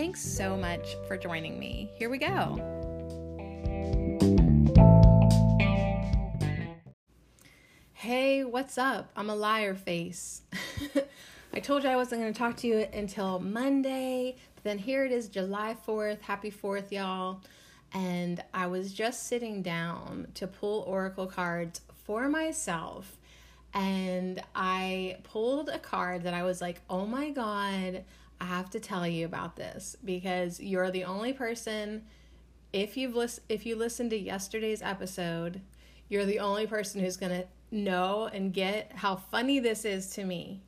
Thanks so much for joining me. Here we go. Hey, what's up? I'm a liar face. I told you I wasn't going to talk to you until Monday, but then here it is, July 4th. Happy 4th, y'all. And I was just sitting down to pull oracle cards for myself. And I pulled a card that I was like, oh my God, I have to tell you about this because you're the only person if you've lis- if you listened to yesterday's episode, you're the only person who's going to know and get how funny this is to me.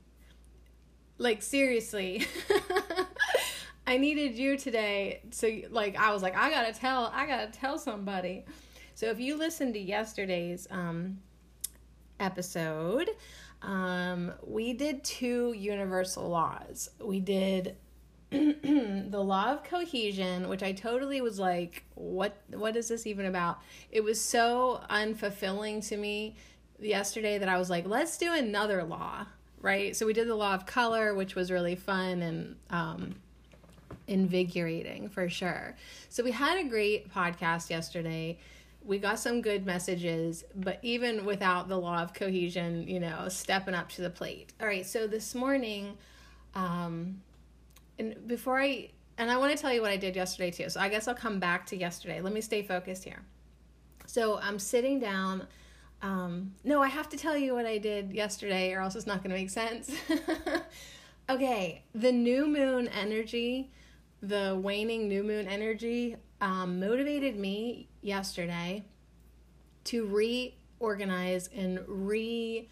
Like seriously. I needed you today so like I was like I got to tell I got to tell somebody. So if you listened to yesterday's um episode, um, we did two universal laws. We did the law of cohesion, which I totally was like, what what is this even about? It was so unfulfilling to me yesterday that I was like, let's do another law, right? So we did the law of color, which was really fun and um, invigorating for sure. So we had a great podcast yesterday we got some good messages, but even without the law of cohesion, you know, stepping up to the plate. All right, so this morning, um, and before I, and I want to tell you what I did yesterday too. So I guess I'll come back to yesterday. Let me stay focused here. So I'm sitting down. Um, no, I have to tell you what I did yesterday, or else it's not going to make sense. okay, the new moon energy, the waning new moon energy um, motivated me yesterday to reorganize and re.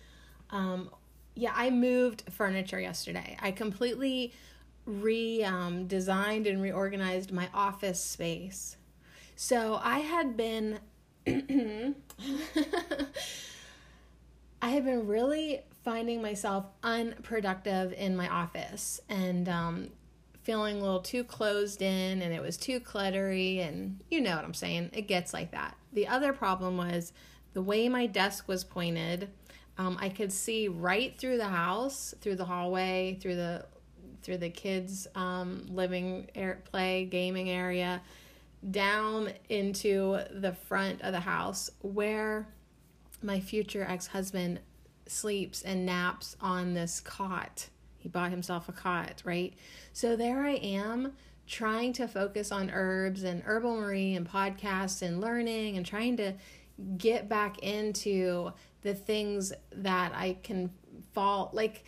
Um, yeah, I moved furniture yesterday. I completely re um, and reorganized my office space. So I had been. I had been really finding myself unproductive in my office and um, feeling a little too closed in and it was too cluttery and you know what I'm saying. It gets like that. The other problem was the way my desk was pointed. Um, I could see right through the house, through the hallway, through the through the kids' um, living air, play gaming area, down into the front of the house where my future ex husband sleeps and naps on this cot. He bought himself a cot, right? So there I am trying to focus on herbs and herbal marie and podcasts and learning and trying to get back into the things that I can fall like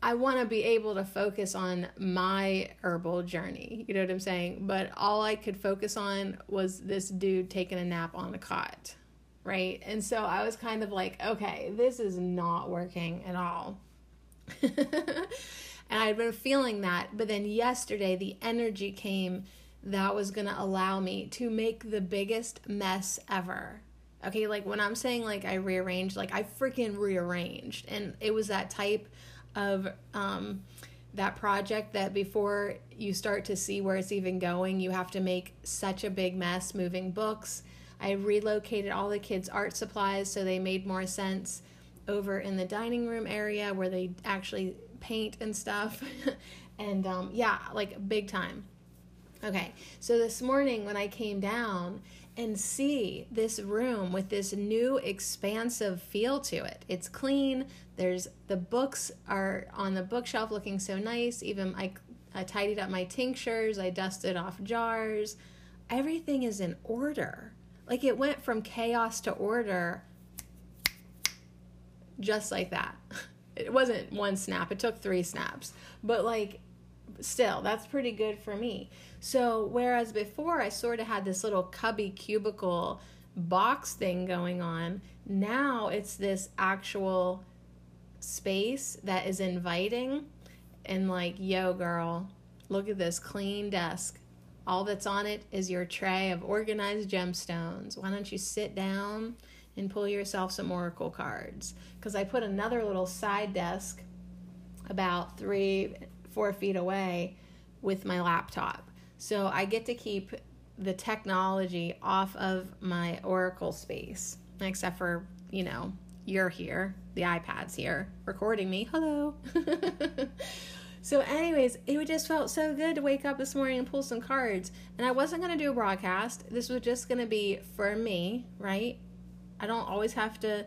I want to be able to focus on my herbal journey. You know what I'm saying? But all I could focus on was this dude taking a nap on a cot, right? And so I was kind of like, okay, this is not working at all. and I'd been feeling that. But then yesterday, the energy came that was going to allow me to make the biggest mess ever. Okay, like when I'm saying like I rearranged, like I freaking rearranged. And it was that type of um that project that before you start to see where it's even going, you have to make such a big mess moving books. I relocated all the kids' art supplies so they made more sense over in the dining room area where they actually paint and stuff. and um, yeah, like big time. Okay, so this morning when I came down and see this room with this new expansive feel to it, it's clean. There's the books are on the bookshelf looking so nice. Even I, I tidied up my tinctures, I dusted off jars. Everything is in order. Like it went from chaos to order just like that. It wasn't one snap, it took three snaps. But like still, that's pretty good for me. So whereas before I sort of had this little cubby cubicle box thing going on, now it's this actual space that is inviting and like, yo girl, look at this clean desk. All that's on it is your tray of organized gemstones. Why don't you sit down and pull yourself some oracle cards? Because I put another little side desk about three, four feet away with my laptop. So I get to keep the technology off of my oracle space, except for, you know, you're here, the iPad's here recording me. Hello. so, anyways, it just felt so good to wake up this morning and pull some cards. And I wasn't going to do a broadcast. This was just going to be for me, right? I don't always have to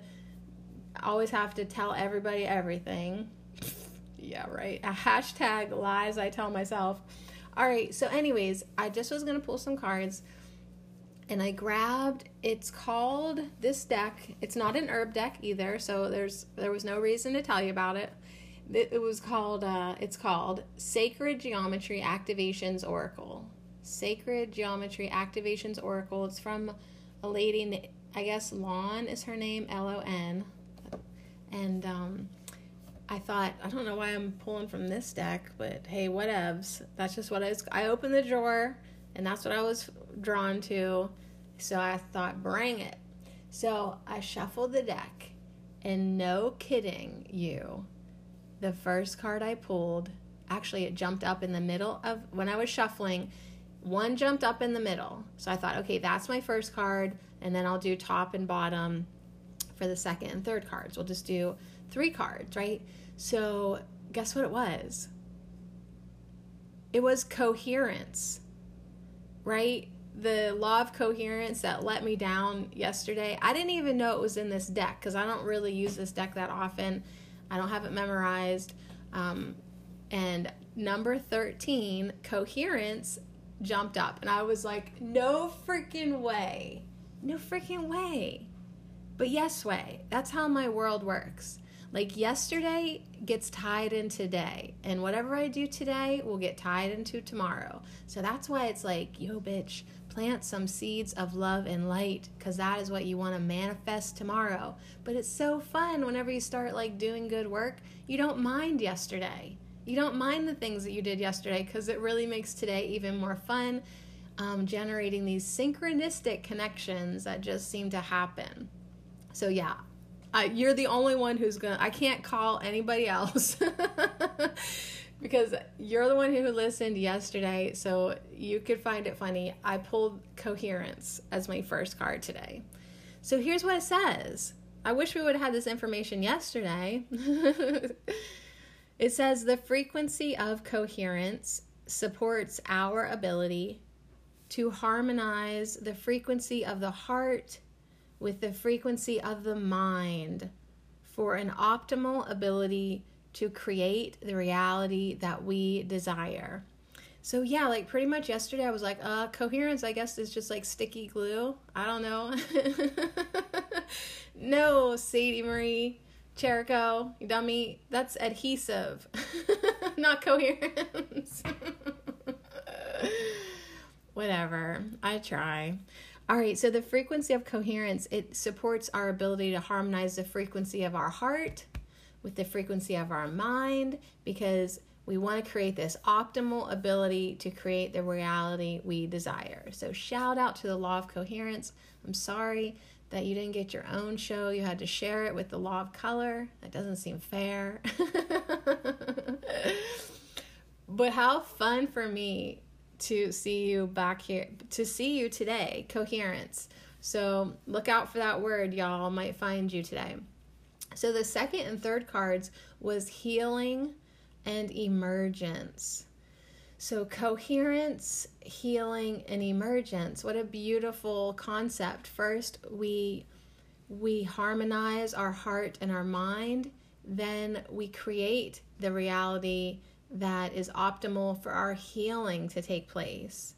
always have to tell everybody everything. yeah, right. A hashtag lies I tell myself. All right, so anyways, I just was to pull some cards and I grabbed it's called this deck. It's not an herb deck either, so there's there was no reason to tell you about it. It, it was called uh, it's called Sacred Geometry Activations Oracle. Sacred Geometry Activations Oracle. It's from a lady I guess Lon is her name, L O N. And um I thought, I don't know why I'm pulling from this deck, but hey, whatevs. That's just what I was. I opened the drawer, and that's what I was drawn to. So I thought, bring it. So I shuffled the deck, and no kidding you, the first card I pulled, actually, it jumped up in the middle of when I was shuffling. One jumped up in the middle. So I thought, okay, that's my first card, and then I'll do top and bottom for the second and third cards. We'll just do three cards, right? So, guess what it was? It was coherence, right? The law of coherence that let me down yesterday. I didn't even know it was in this deck because I don't really use this deck that often. I don't have it memorized. Um, and number 13, coherence, jumped up. And I was like, no freaking way. No freaking way. But yes, way. That's how my world works. Like yesterday gets tied in today, and whatever I do today will get tied into tomorrow. So that's why it's like, yo, bitch, plant some seeds of love and light because that is what you want to manifest tomorrow. But it's so fun whenever you start like doing good work, you don't mind yesterday. You don't mind the things that you did yesterday because it really makes today even more fun, um, generating these synchronistic connections that just seem to happen. So, yeah, you're the only one who's gonna. I can't call anybody else because you're the one who listened yesterday. So you could find it funny. I pulled coherence as my first card today. So here's what it says. I wish we would have had this information yesterday. it says the frequency of coherence supports our ability to harmonize the frequency of the heart with the frequency of the mind for an optimal ability to create the reality that we desire. So yeah, like pretty much yesterday I was like, uh coherence I guess is just like sticky glue. I don't know. no, Sadie Marie Cherico, dummy. That's adhesive, not coherence. Whatever. I try. All right, so the frequency of coherence, it supports our ability to harmonize the frequency of our heart with the frequency of our mind because we want to create this optimal ability to create the reality we desire. So, shout out to the law of coherence. I'm sorry that you didn't get your own show. You had to share it with the law of color. That doesn't seem fair. but how fun for me to see you back here, to see you today, coherence. So look out for that word, y'all might find you today. So the second and third cards was healing and emergence. So coherence, healing and emergence. What a beautiful concept. First, we we harmonize our heart and our mind, then we create the reality that is optimal for our healing to take place.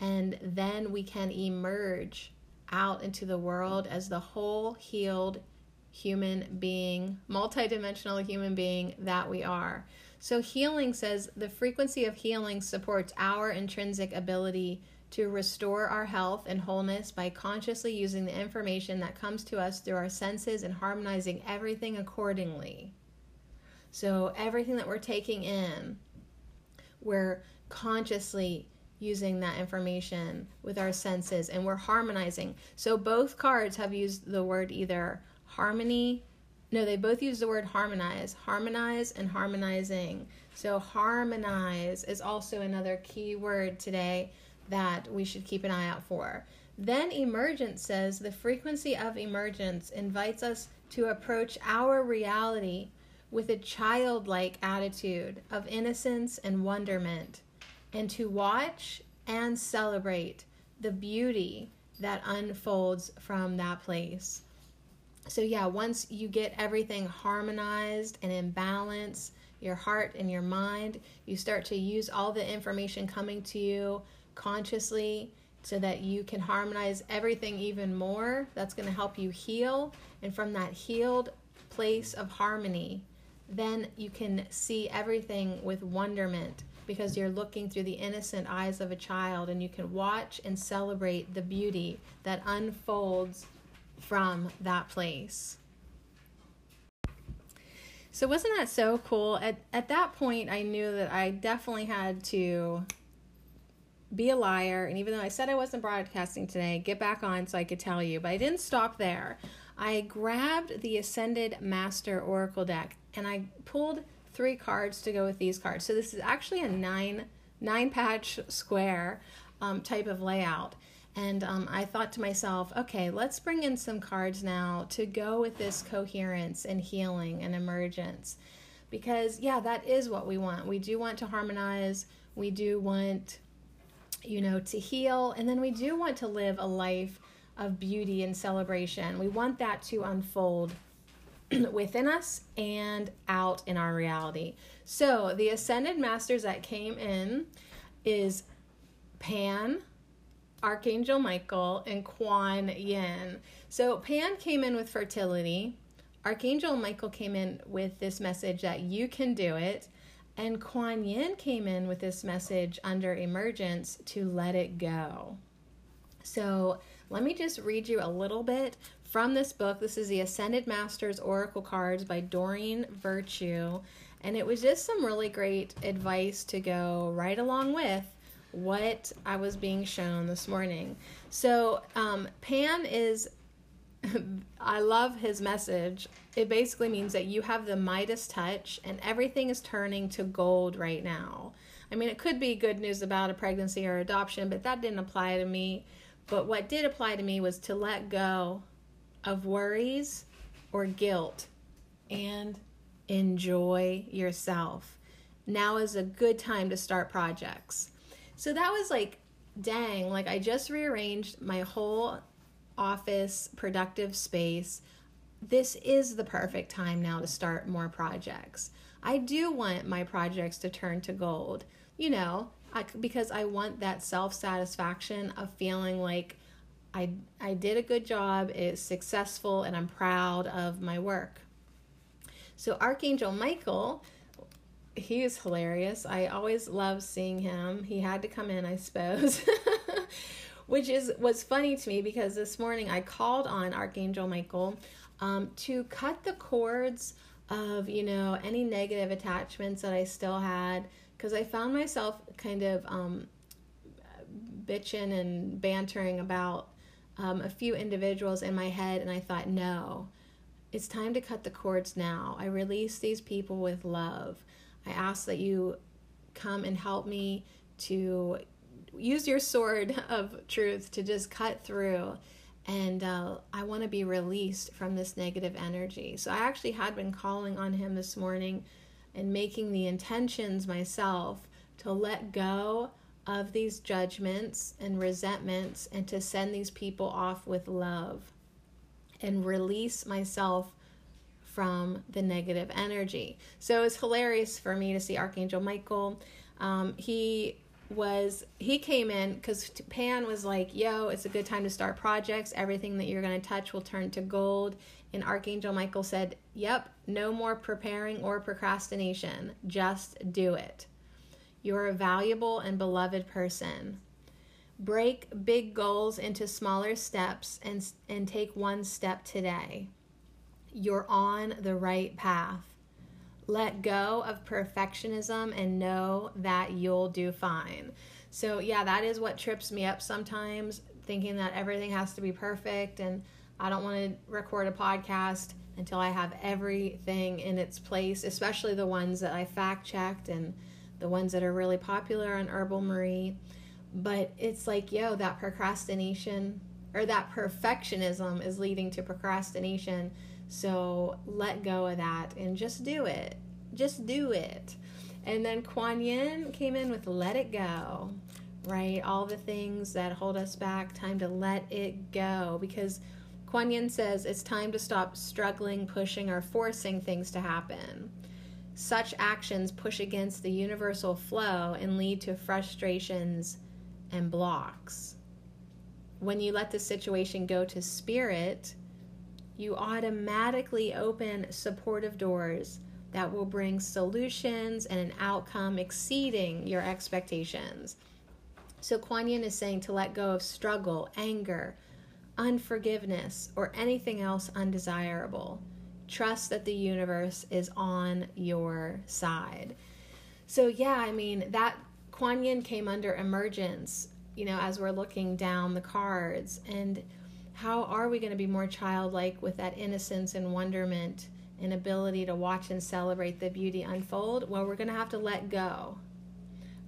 And then we can emerge out into the world as the whole healed human being, multidimensional human being that we are. So, healing says the frequency of healing supports our intrinsic ability to restore our health and wholeness by consciously using the information that comes to us through our senses and harmonizing everything accordingly. So, everything that we're taking in, we're consciously using that information with our senses and we're harmonizing. So both cards have used the word either harmony. No, they both use the word harmonize, harmonize and harmonizing. So harmonize is also another key word today that we should keep an eye out for. Then emergence says the frequency of emergence invites us to approach our reality with a childlike attitude of innocence and wonderment, and to watch and celebrate the beauty that unfolds from that place. So, yeah, once you get everything harmonized and in balance, your heart and your mind, you start to use all the information coming to you consciously so that you can harmonize everything even more. That's going to help you heal. And from that healed place of harmony, then you can see everything with wonderment because you're looking through the innocent eyes of a child and you can watch and celebrate the beauty that unfolds from that place. So wasn't that so cool? At at that point I knew that I definitely had to be a liar and even though I said I wasn't broadcasting today, get back on so I could tell you. But I didn't stop there. I grabbed the Ascended Master Oracle deck and I pulled three cards to go with these cards. So this is actually a nine nine patch square um, type of layout. And um, I thought to myself, okay, let's bring in some cards now to go with this coherence and healing and emergence. Because, yeah, that is what we want. We do want to harmonize. We do want, you know, to heal. And then we do want to live a life of beauty and celebration. We want that to unfold within us and out in our reality. So, the ascended masters that came in is Pan, Archangel Michael, and Kuan Yin. So, Pan came in with fertility. Archangel Michael came in with this message that you can do it. And Kuan Yin came in with this message under emergence to let it go. So, let me just read you a little bit from this book. This is the Ascended Masters Oracle Cards by Doreen Virtue. And it was just some really great advice to go right along with what I was being shown this morning. So, um, Pan is, I love his message. It basically means that you have the Midas touch and everything is turning to gold right now. I mean, it could be good news about a pregnancy or adoption, but that didn't apply to me. But what did apply to me was to let go of worries or guilt and enjoy yourself. Now is a good time to start projects. So that was like, dang, like I just rearranged my whole office productive space. This is the perfect time now to start more projects. I do want my projects to turn to gold. You know, I, because I want that self satisfaction of feeling like I, I did a good job, it's successful, and I'm proud of my work. So, Archangel Michael, he is hilarious. I always love seeing him. He had to come in, I suppose. Which is was funny to me because this morning I called on Archangel Michael um, to cut the cords of you know any negative attachments that I still had because I found myself kind of um, bitching and bantering about um, a few individuals in my head, and I thought, no, it's time to cut the cords now. I release these people with love. I ask that you come and help me to use your sword of truth to just cut through and uh, I want to be released from this negative energy. So I actually had been calling on him this morning and making the intentions myself to let go of these judgments and resentments and to send these people off with love and release myself from the negative energy. So it's hilarious for me to see Archangel Michael. Um, he was he came in because Pan was like, "Yo, it's a good time to start projects. Everything that you're going to touch will turn to gold." And Archangel Michael said, Yep, no more preparing or procrastination. Just do it. You're a valuable and beloved person. Break big goals into smaller steps and, and take one step today. You're on the right path. Let go of perfectionism and know that you'll do fine. So, yeah, that is what trips me up sometimes, thinking that everything has to be perfect and I don't want to record a podcast until I have everything in its place, especially the ones that I fact checked and the ones that are really popular on Herbal Marie. But it's like, yo, that procrastination or that perfectionism is leading to procrastination. So let go of that and just do it. Just do it. And then Kuan Yin came in with let it go, right? All the things that hold us back, time to let it go because Kuan Yin says it's time to stop struggling, pushing, or forcing things to happen. Such actions push against the universal flow and lead to frustrations and blocks. When you let the situation go to spirit, you automatically open supportive doors that will bring solutions and an outcome exceeding your expectations. So, Kuan Yin is saying to let go of struggle, anger, unforgiveness, or anything else undesirable. Trust that the universe is on your side. So, yeah, I mean, that Kuan Yin came under emergence, you know, as we're looking down the cards. And how are we going to be more childlike with that innocence and wonderment and ability to watch and celebrate the beauty unfold? Well, we're going to have to let go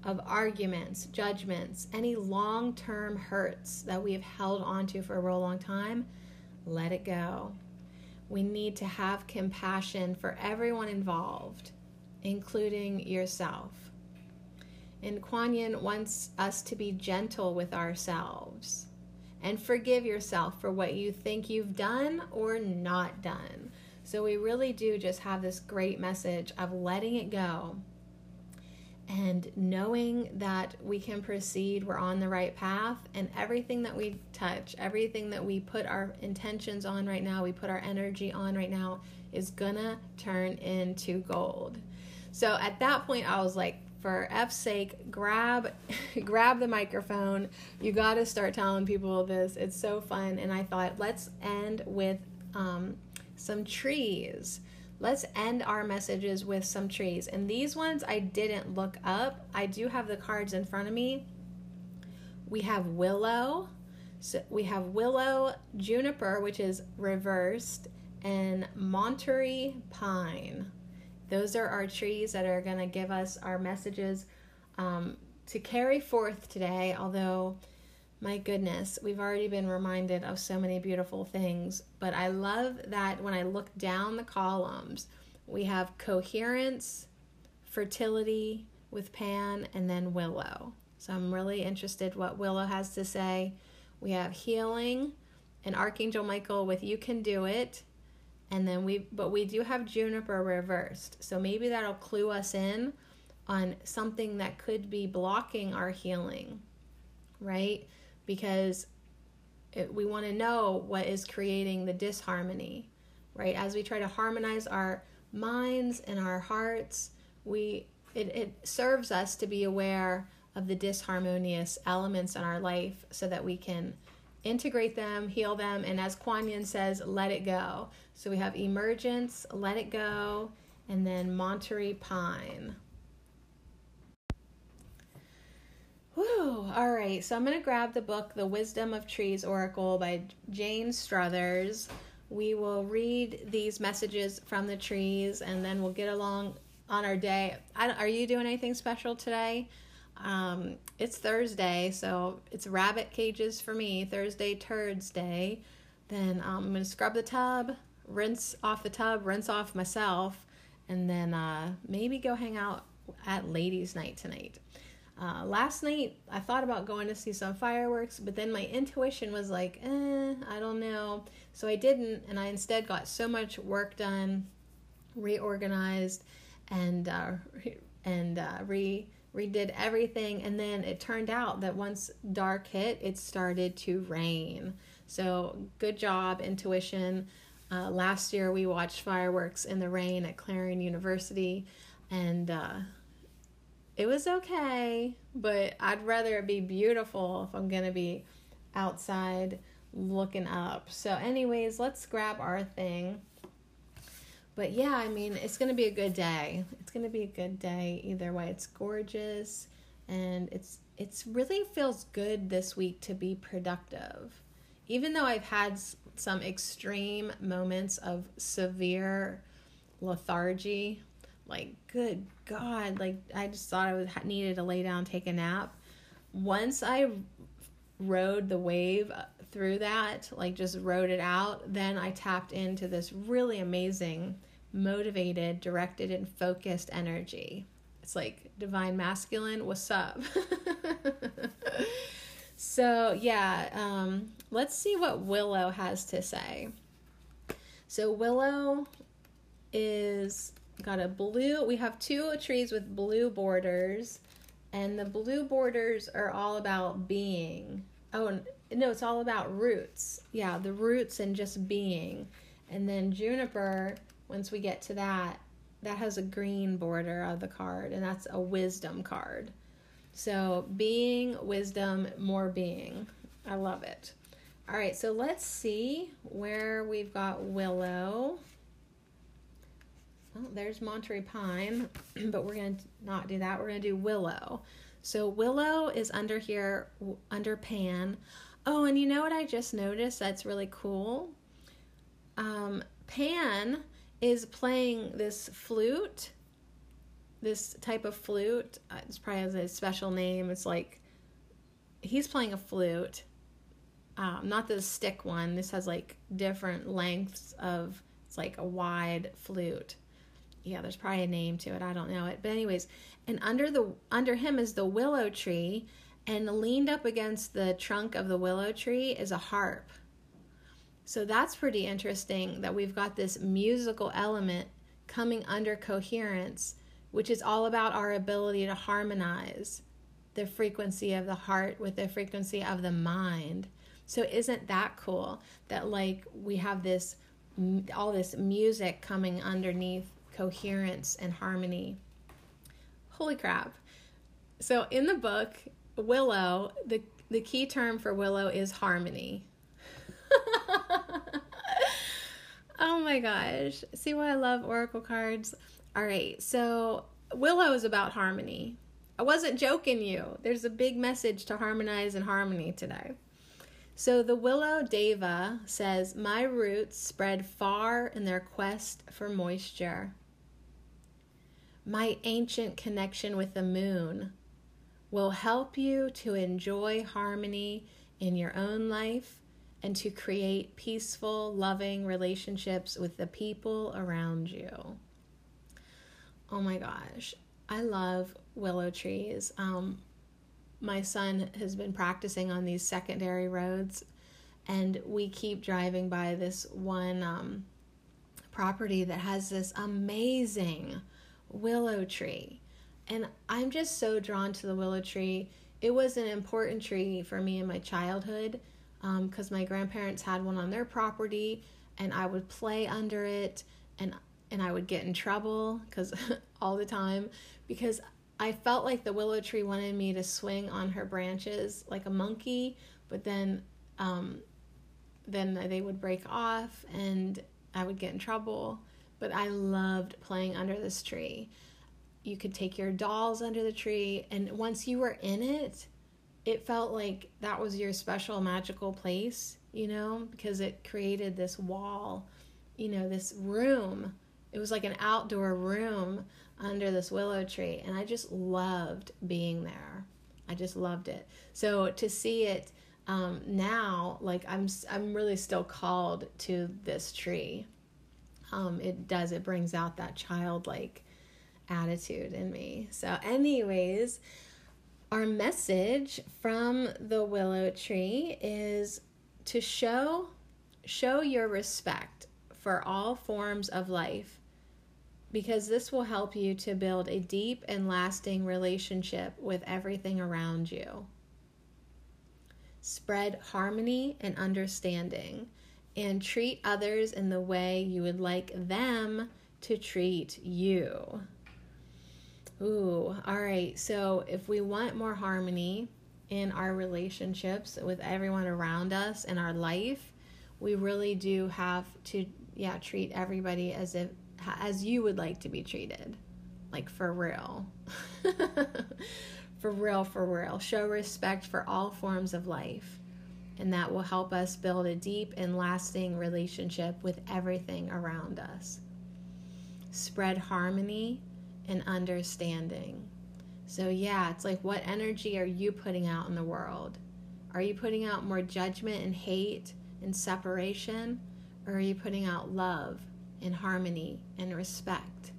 of arguments, judgments, any long term hurts that we have held onto for a real long time, let it go. We need to have compassion for everyone involved, including yourself. And Kuan Yin wants us to be gentle with ourselves and forgive yourself for what you think you've done or not done. So, we really do just have this great message of letting it go and knowing that we can proceed, we're on the right path, and everything that we touch, everything that we put our intentions on right now, we put our energy on right now, is gonna turn into gold. So at that point, I was like, for F's sake, grab grab the microphone. You got to start telling people this. It's so fun. And I thought, let's end with um, some trees let's end our messages with some trees. And these ones I didn't look up. I do have the cards in front of me. We have willow. So we have willow, juniper, which is reversed, and Monterey pine. Those are our trees that are going to give us our messages um, to carry forth today. Although my goodness, we've already been reminded of so many beautiful things, but I love that when I look down the columns, we have coherence, fertility with Pan, and then Willow. So I'm really interested what Willow has to say. We have healing and Archangel Michael with You Can Do It. And then we, but we do have Juniper reversed. So maybe that'll clue us in on something that could be blocking our healing, right? Because it, we want to know what is creating the disharmony, right? As we try to harmonize our minds and our hearts, we it, it serves us to be aware of the disharmonious elements in our life so that we can integrate them, heal them, and as Kuan Yin says, let it go. So we have emergence, let it go, and then Monterey Pine. All right. So I'm going to grab the book, The Wisdom of Trees Oracle by Jane Struthers. We will read these messages from the trees and then we'll get along on our day. are you doing anything special today? Um, it's Thursday, so it's rabbit cages for me. Thursday, Turds Day. Then um, I'm going to scrub the tub, rinse off the tub, rinse off myself, and then uh, maybe go hang out at ladies' night tonight. Uh, last night, I thought about going to see some fireworks, but then my intuition was like, eh, I don't know. So I didn't, and I instead got so much work done, reorganized, and uh, and uh, re redid everything. And then it turned out that once dark hit, it started to rain. So good job, intuition. Uh, last year, we watched fireworks in the rain at Clarion University, and uh, it was okay, but I'd rather it be beautiful if I'm going to be outside looking up. So, anyways, let's grab our thing. But yeah, I mean, it's going to be a good day. It's going to be a good day either way. It's gorgeous and it's it's really feels good this week to be productive. Even though I've had some extreme moments of severe lethargy, like good god, like I just thought I was needed to lay down take a nap. Once I rode the wave through that, like just rode it out, then I tapped into this really amazing, motivated, directed, and focused energy. It's like divine masculine, what's up? so, yeah, um, let's see what Willow has to say. So, Willow is got a blue, we have two trees with blue borders, and the blue borders are all about being. Oh, no, it's all about roots. Yeah, the roots and just being. And then juniper, once we get to that, that has a green border of the card, and that's a wisdom card. So, being, wisdom, more being. I love it. All right, so let's see where we've got willow. Oh, there's Monterey Pine, but we're going to not do that. We're going to do willow. So, willow is under here, under pan. Oh, and you know what I just noticed that's really cool? Um, Pan is playing this flute, this type of flute. Uh, it's probably has a special name. It's like he's playing a flute, um, not the stick one. This has like different lengths of. It's like a wide flute. Yeah, there's probably a name to it. I don't know it, but anyways, and under the under him is the willow tree, and leaned up against the trunk of the willow tree is a harp. So that's pretty interesting that we've got this musical element coming under coherence, which is all about our ability to harmonize the frequency of the heart with the frequency of the mind. So isn't that cool that like we have this all this music coming underneath coherence and harmony. Holy crap. So in the book, willow, the the key term for willow is harmony. oh my gosh. See why I love oracle cards? All right. So, willow is about harmony. I wasn't joking you. There's a big message to harmonize and harmony today. So the willow deva says, My roots spread far in their quest for moisture. My ancient connection with the moon will help you to enjoy harmony in your own life and to create peaceful, loving relationships with the people around you. Oh my gosh, I love willow trees. Um, my son has been practicing on these secondary roads, and we keep driving by this one um, property that has this amazing willow tree and I'm just so drawn to the willow tree. It was an important tree for me in my childhood because um, my grandparents had one on their property, and I would play under it, and and I would get in trouble because all the time because I felt like the willow tree wanted me to swing on her branches like a monkey, but then um, then they would break off and I would get in trouble. But I loved playing under this tree. You could take your dolls under the tree and once you were in it it felt like that was your special magical place you know because it created this wall you know this room. It was like an outdoor room under this willow tree and i just loved being there. I just loved it. So to see it um, now like i'm i'm really still called to this tree um, it does it brings out that childlike attitude in me. So, anyways, our message from the willow tree is to show show your respect for all forms of life because this will help you to build a deep and lasting relationship with everything around you. Spread harmony and understanding and treat others in the way you would like them to treat you. Ooh, all right. So if we want more harmony in our relationships with everyone around us in our life, we really do have to yeah, treat everybody as if as you would like to be treated. Like for real. For real, for real. Show respect for all forms of life. And that will help us build a deep and lasting relationship with everything around us. Spread harmony and understanding. So, yeah, it's like what energy are you putting out in the world? Are you putting out more judgment and hate and separation? Or are you putting out love and harmony and respect?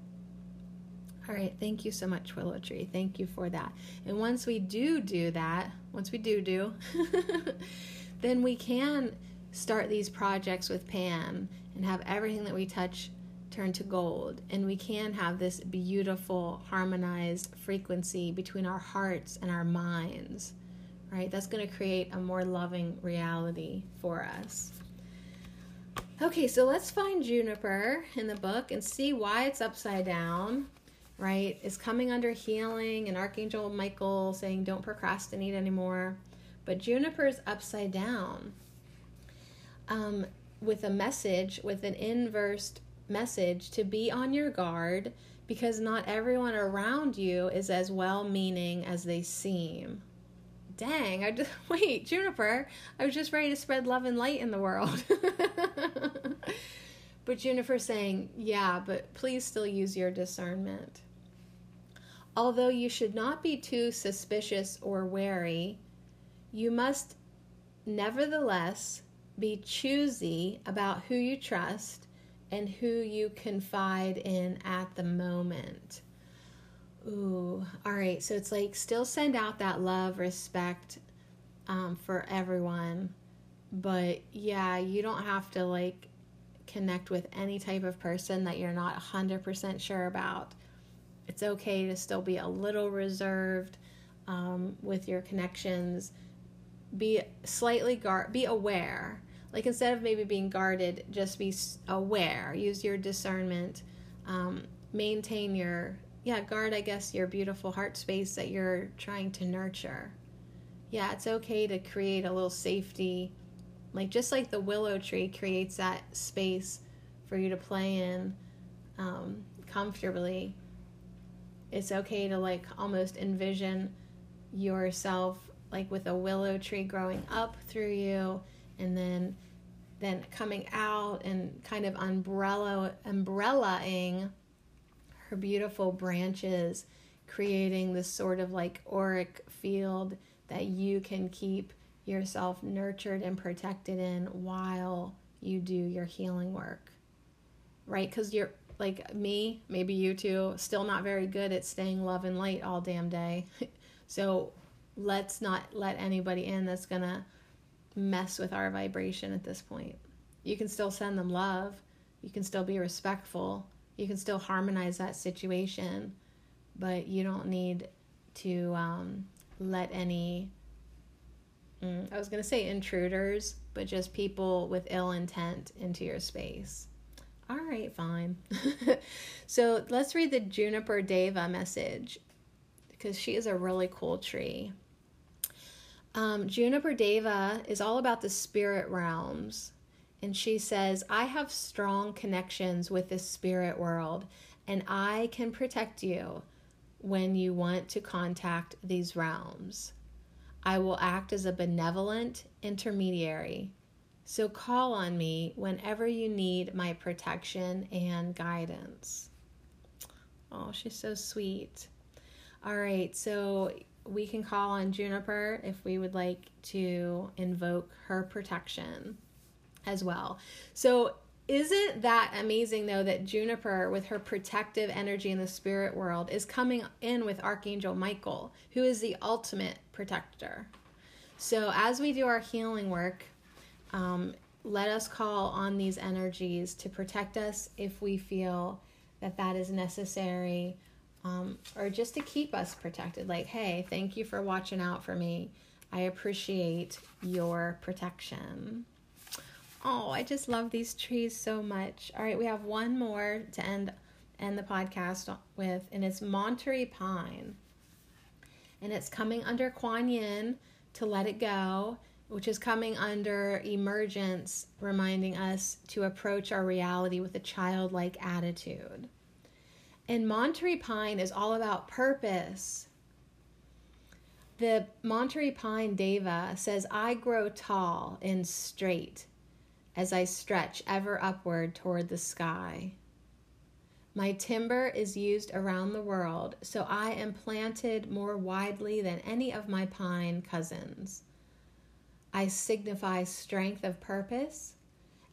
All right, thank you so much, Willow Tree. Thank you for that. And once we do do that, once we do do, then we can start these projects with Pan and have everything that we touch turn to gold. And we can have this beautiful, harmonized frequency between our hearts and our minds, right? That's going to create a more loving reality for us. Okay, so let's find Juniper in the book and see why it's upside down, right? It's coming under healing and Archangel Michael saying don't procrastinate anymore. But Juniper's upside down um, with a message, with an inverse message to be on your guard because not everyone around you is as well meaning as they seem. Dang, I just wait, Juniper, I was just ready to spread love and light in the world. but Juniper saying, Yeah, but please still use your discernment. Although you should not be too suspicious or wary, you must nevertheless be choosy about who you trust and who you confide in at the moment. Ooh, all right. So it's like still send out that love, respect um, for everyone. But yeah, you don't have to like connect with any type of person that you're not 100% sure about. It's okay to still be a little reserved um, with your connections. Be slightly guard, be aware. Like instead of maybe being guarded just be aware. Use your discernment. Um, maintain your yeah guard i guess your beautiful heart space that you're trying to nurture. Yeah it's okay to create a little safety. Like just like the willow tree creates that space for you to play in um, comfortably it's okay to like almost envision yourself like with a willow tree growing up through you and then then coming out and kind of umbrella umbrellaing her beautiful branches creating this sort of like auric field that you can keep yourself nurtured and protected in while you do your healing work. Right? Because you're like me maybe you too still not very good at staying love and light all damn day. So let's not let anybody in that's gonna mess with our vibration at this point. You can still send them love, you can still be respectful, you can still harmonize that situation, but you don't need to um, let any, mm, I was going to say intruders, but just people with ill intent into your space. All right, fine. so let's read the Juniper Deva message because she is a really cool tree. Um, Juniper Deva is all about the spirit realms. And she says, I have strong connections with the spirit world, and I can protect you when you want to contact these realms. I will act as a benevolent intermediary. So call on me whenever you need my protection and guidance. Oh, she's so sweet. All right, so we can call on Juniper if we would like to invoke her protection as well. So, isn't that amazing though that Juniper, with her protective energy in the spirit world, is coming in with Archangel Michael, who is the ultimate protector? So, as we do our healing work, um, let us call on these energies to protect us if we feel that that is necessary um, or just to keep us protected. Like, hey, thank you for watching out for me. I appreciate your protection. Oh, I just love these trees so much. All right, we have one more to end end the podcast with, and it's Monterey Pine. And it's coming under Kuan Yin to let it go, which is coming under emergence, reminding us to approach our reality with a childlike attitude. And Monterey Pine is all about purpose. The Monterey Pine Deva says, I grow tall and straight as I stretch ever upward toward the sky. My timber is used around the world, so I am planted more widely than any of my pine cousins. I signify strength of purpose,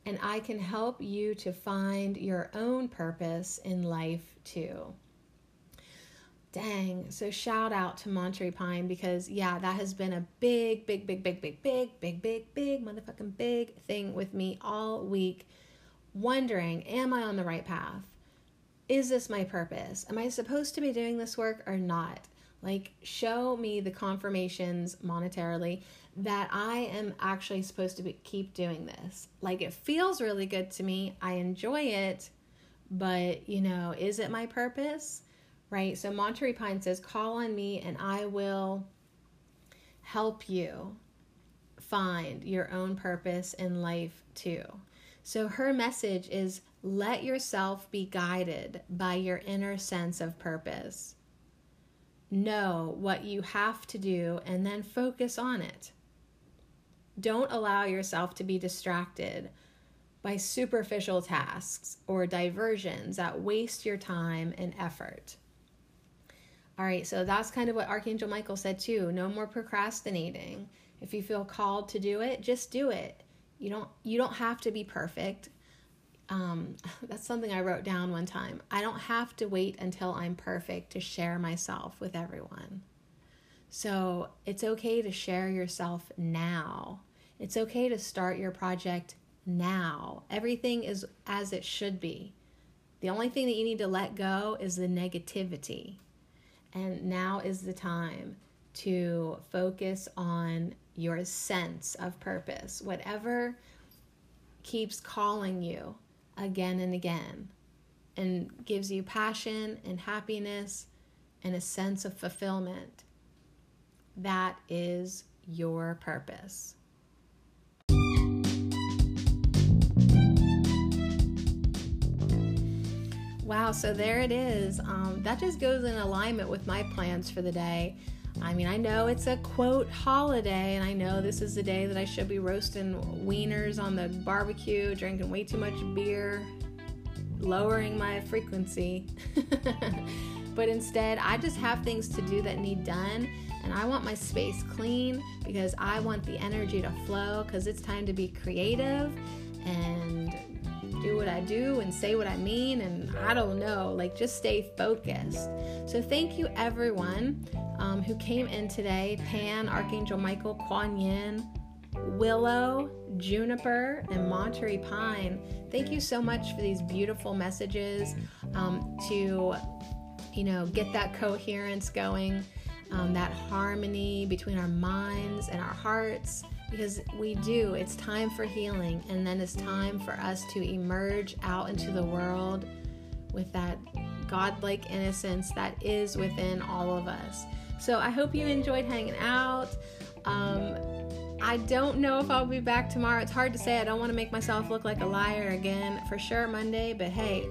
and I can help you to find your own purpose in life too. Dang. So shout out to Monterey Pine because yeah, that has been a big, big, big, big, big, big, big, big, big, motherfucking big thing with me all week. Wondering, am I on the right path? Is this my purpose? Am I supposed to be doing this work or not? Like, show me the confirmations monetarily that I am actually supposed to be, keep doing this. Like, it feels really good to me. I enjoy it, but you know, is it my purpose? right? So Monterey Pine says, Call on me and I will help you find your own purpose in life too. So her message is let yourself be guided by your inner sense of purpose. Know what you have to do and then focus on it. Don't allow yourself to be distracted by superficial tasks or diversions that waste your time and effort. All right, so that's kind of what Archangel Michael said too. No more procrastinating. If you feel called to do it, just do it. You don't you don't have to be perfect. Um, that's something I wrote down one time. I don't have to wait until I'm perfect to share myself with everyone. So it's okay to share yourself now. It's okay to start your project now. Everything is as it should be. The only thing that you need to let go is the negativity. And now is the time to focus on your sense of purpose, whatever keeps calling you again and again and gives you passion and happiness and a sense of fulfillment. That is your purpose. Wow, so there it is. Um, that just goes in alignment with my plans for the day. I mean, I know it's a quote holiday, and I know this is the day that I should be roasting wieners on the barbecue, drinking way too much beer, lowering my frequency. but instead, I just have things to do that need done, and I want my space clean because I want the energy to flow because it's time to be creative and do what I do and say what I mean, and I don't know, like just stay focused. So, thank you everyone um, who came in today Pan, Archangel Michael, Kuan Yin, Willow, Juniper, and Monterey Pine. Thank you so much for these beautiful messages um, to, you know, get that coherence going, um, that harmony between our minds and our hearts because we do. It's time for healing, and then it's time for us to emerge out into the world with that godlike innocence that is within all of us. So I hope you enjoyed hanging out. Um, I don't know if I'll be back tomorrow. It's hard to say. I don't want to make myself look like a liar again for sure Monday, but hey,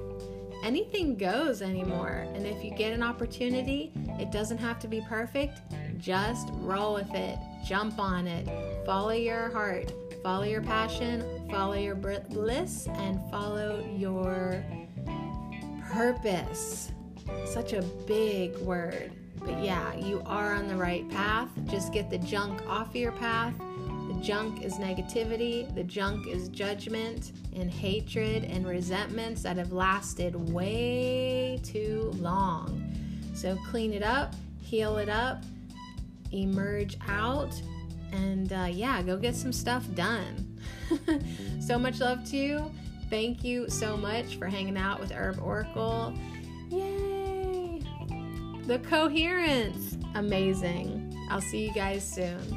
anything goes anymore. And if you get an opportunity, it doesn't have to be perfect. Just roll with it, jump on it, follow your heart, follow your passion, follow your bliss, and follow your purpose. Such a big word. But yeah, you are on the right path. Just get the junk off your path. The junk is negativity, the junk is judgment and hatred and resentments that have lasted way too long. So clean it up, heal it up, emerge out and uh, yeah, go get some stuff done. so much love to you. Thank you so much for hanging out with Herb Oracle. Yay! The coherence. Amazing. I'll see you guys soon.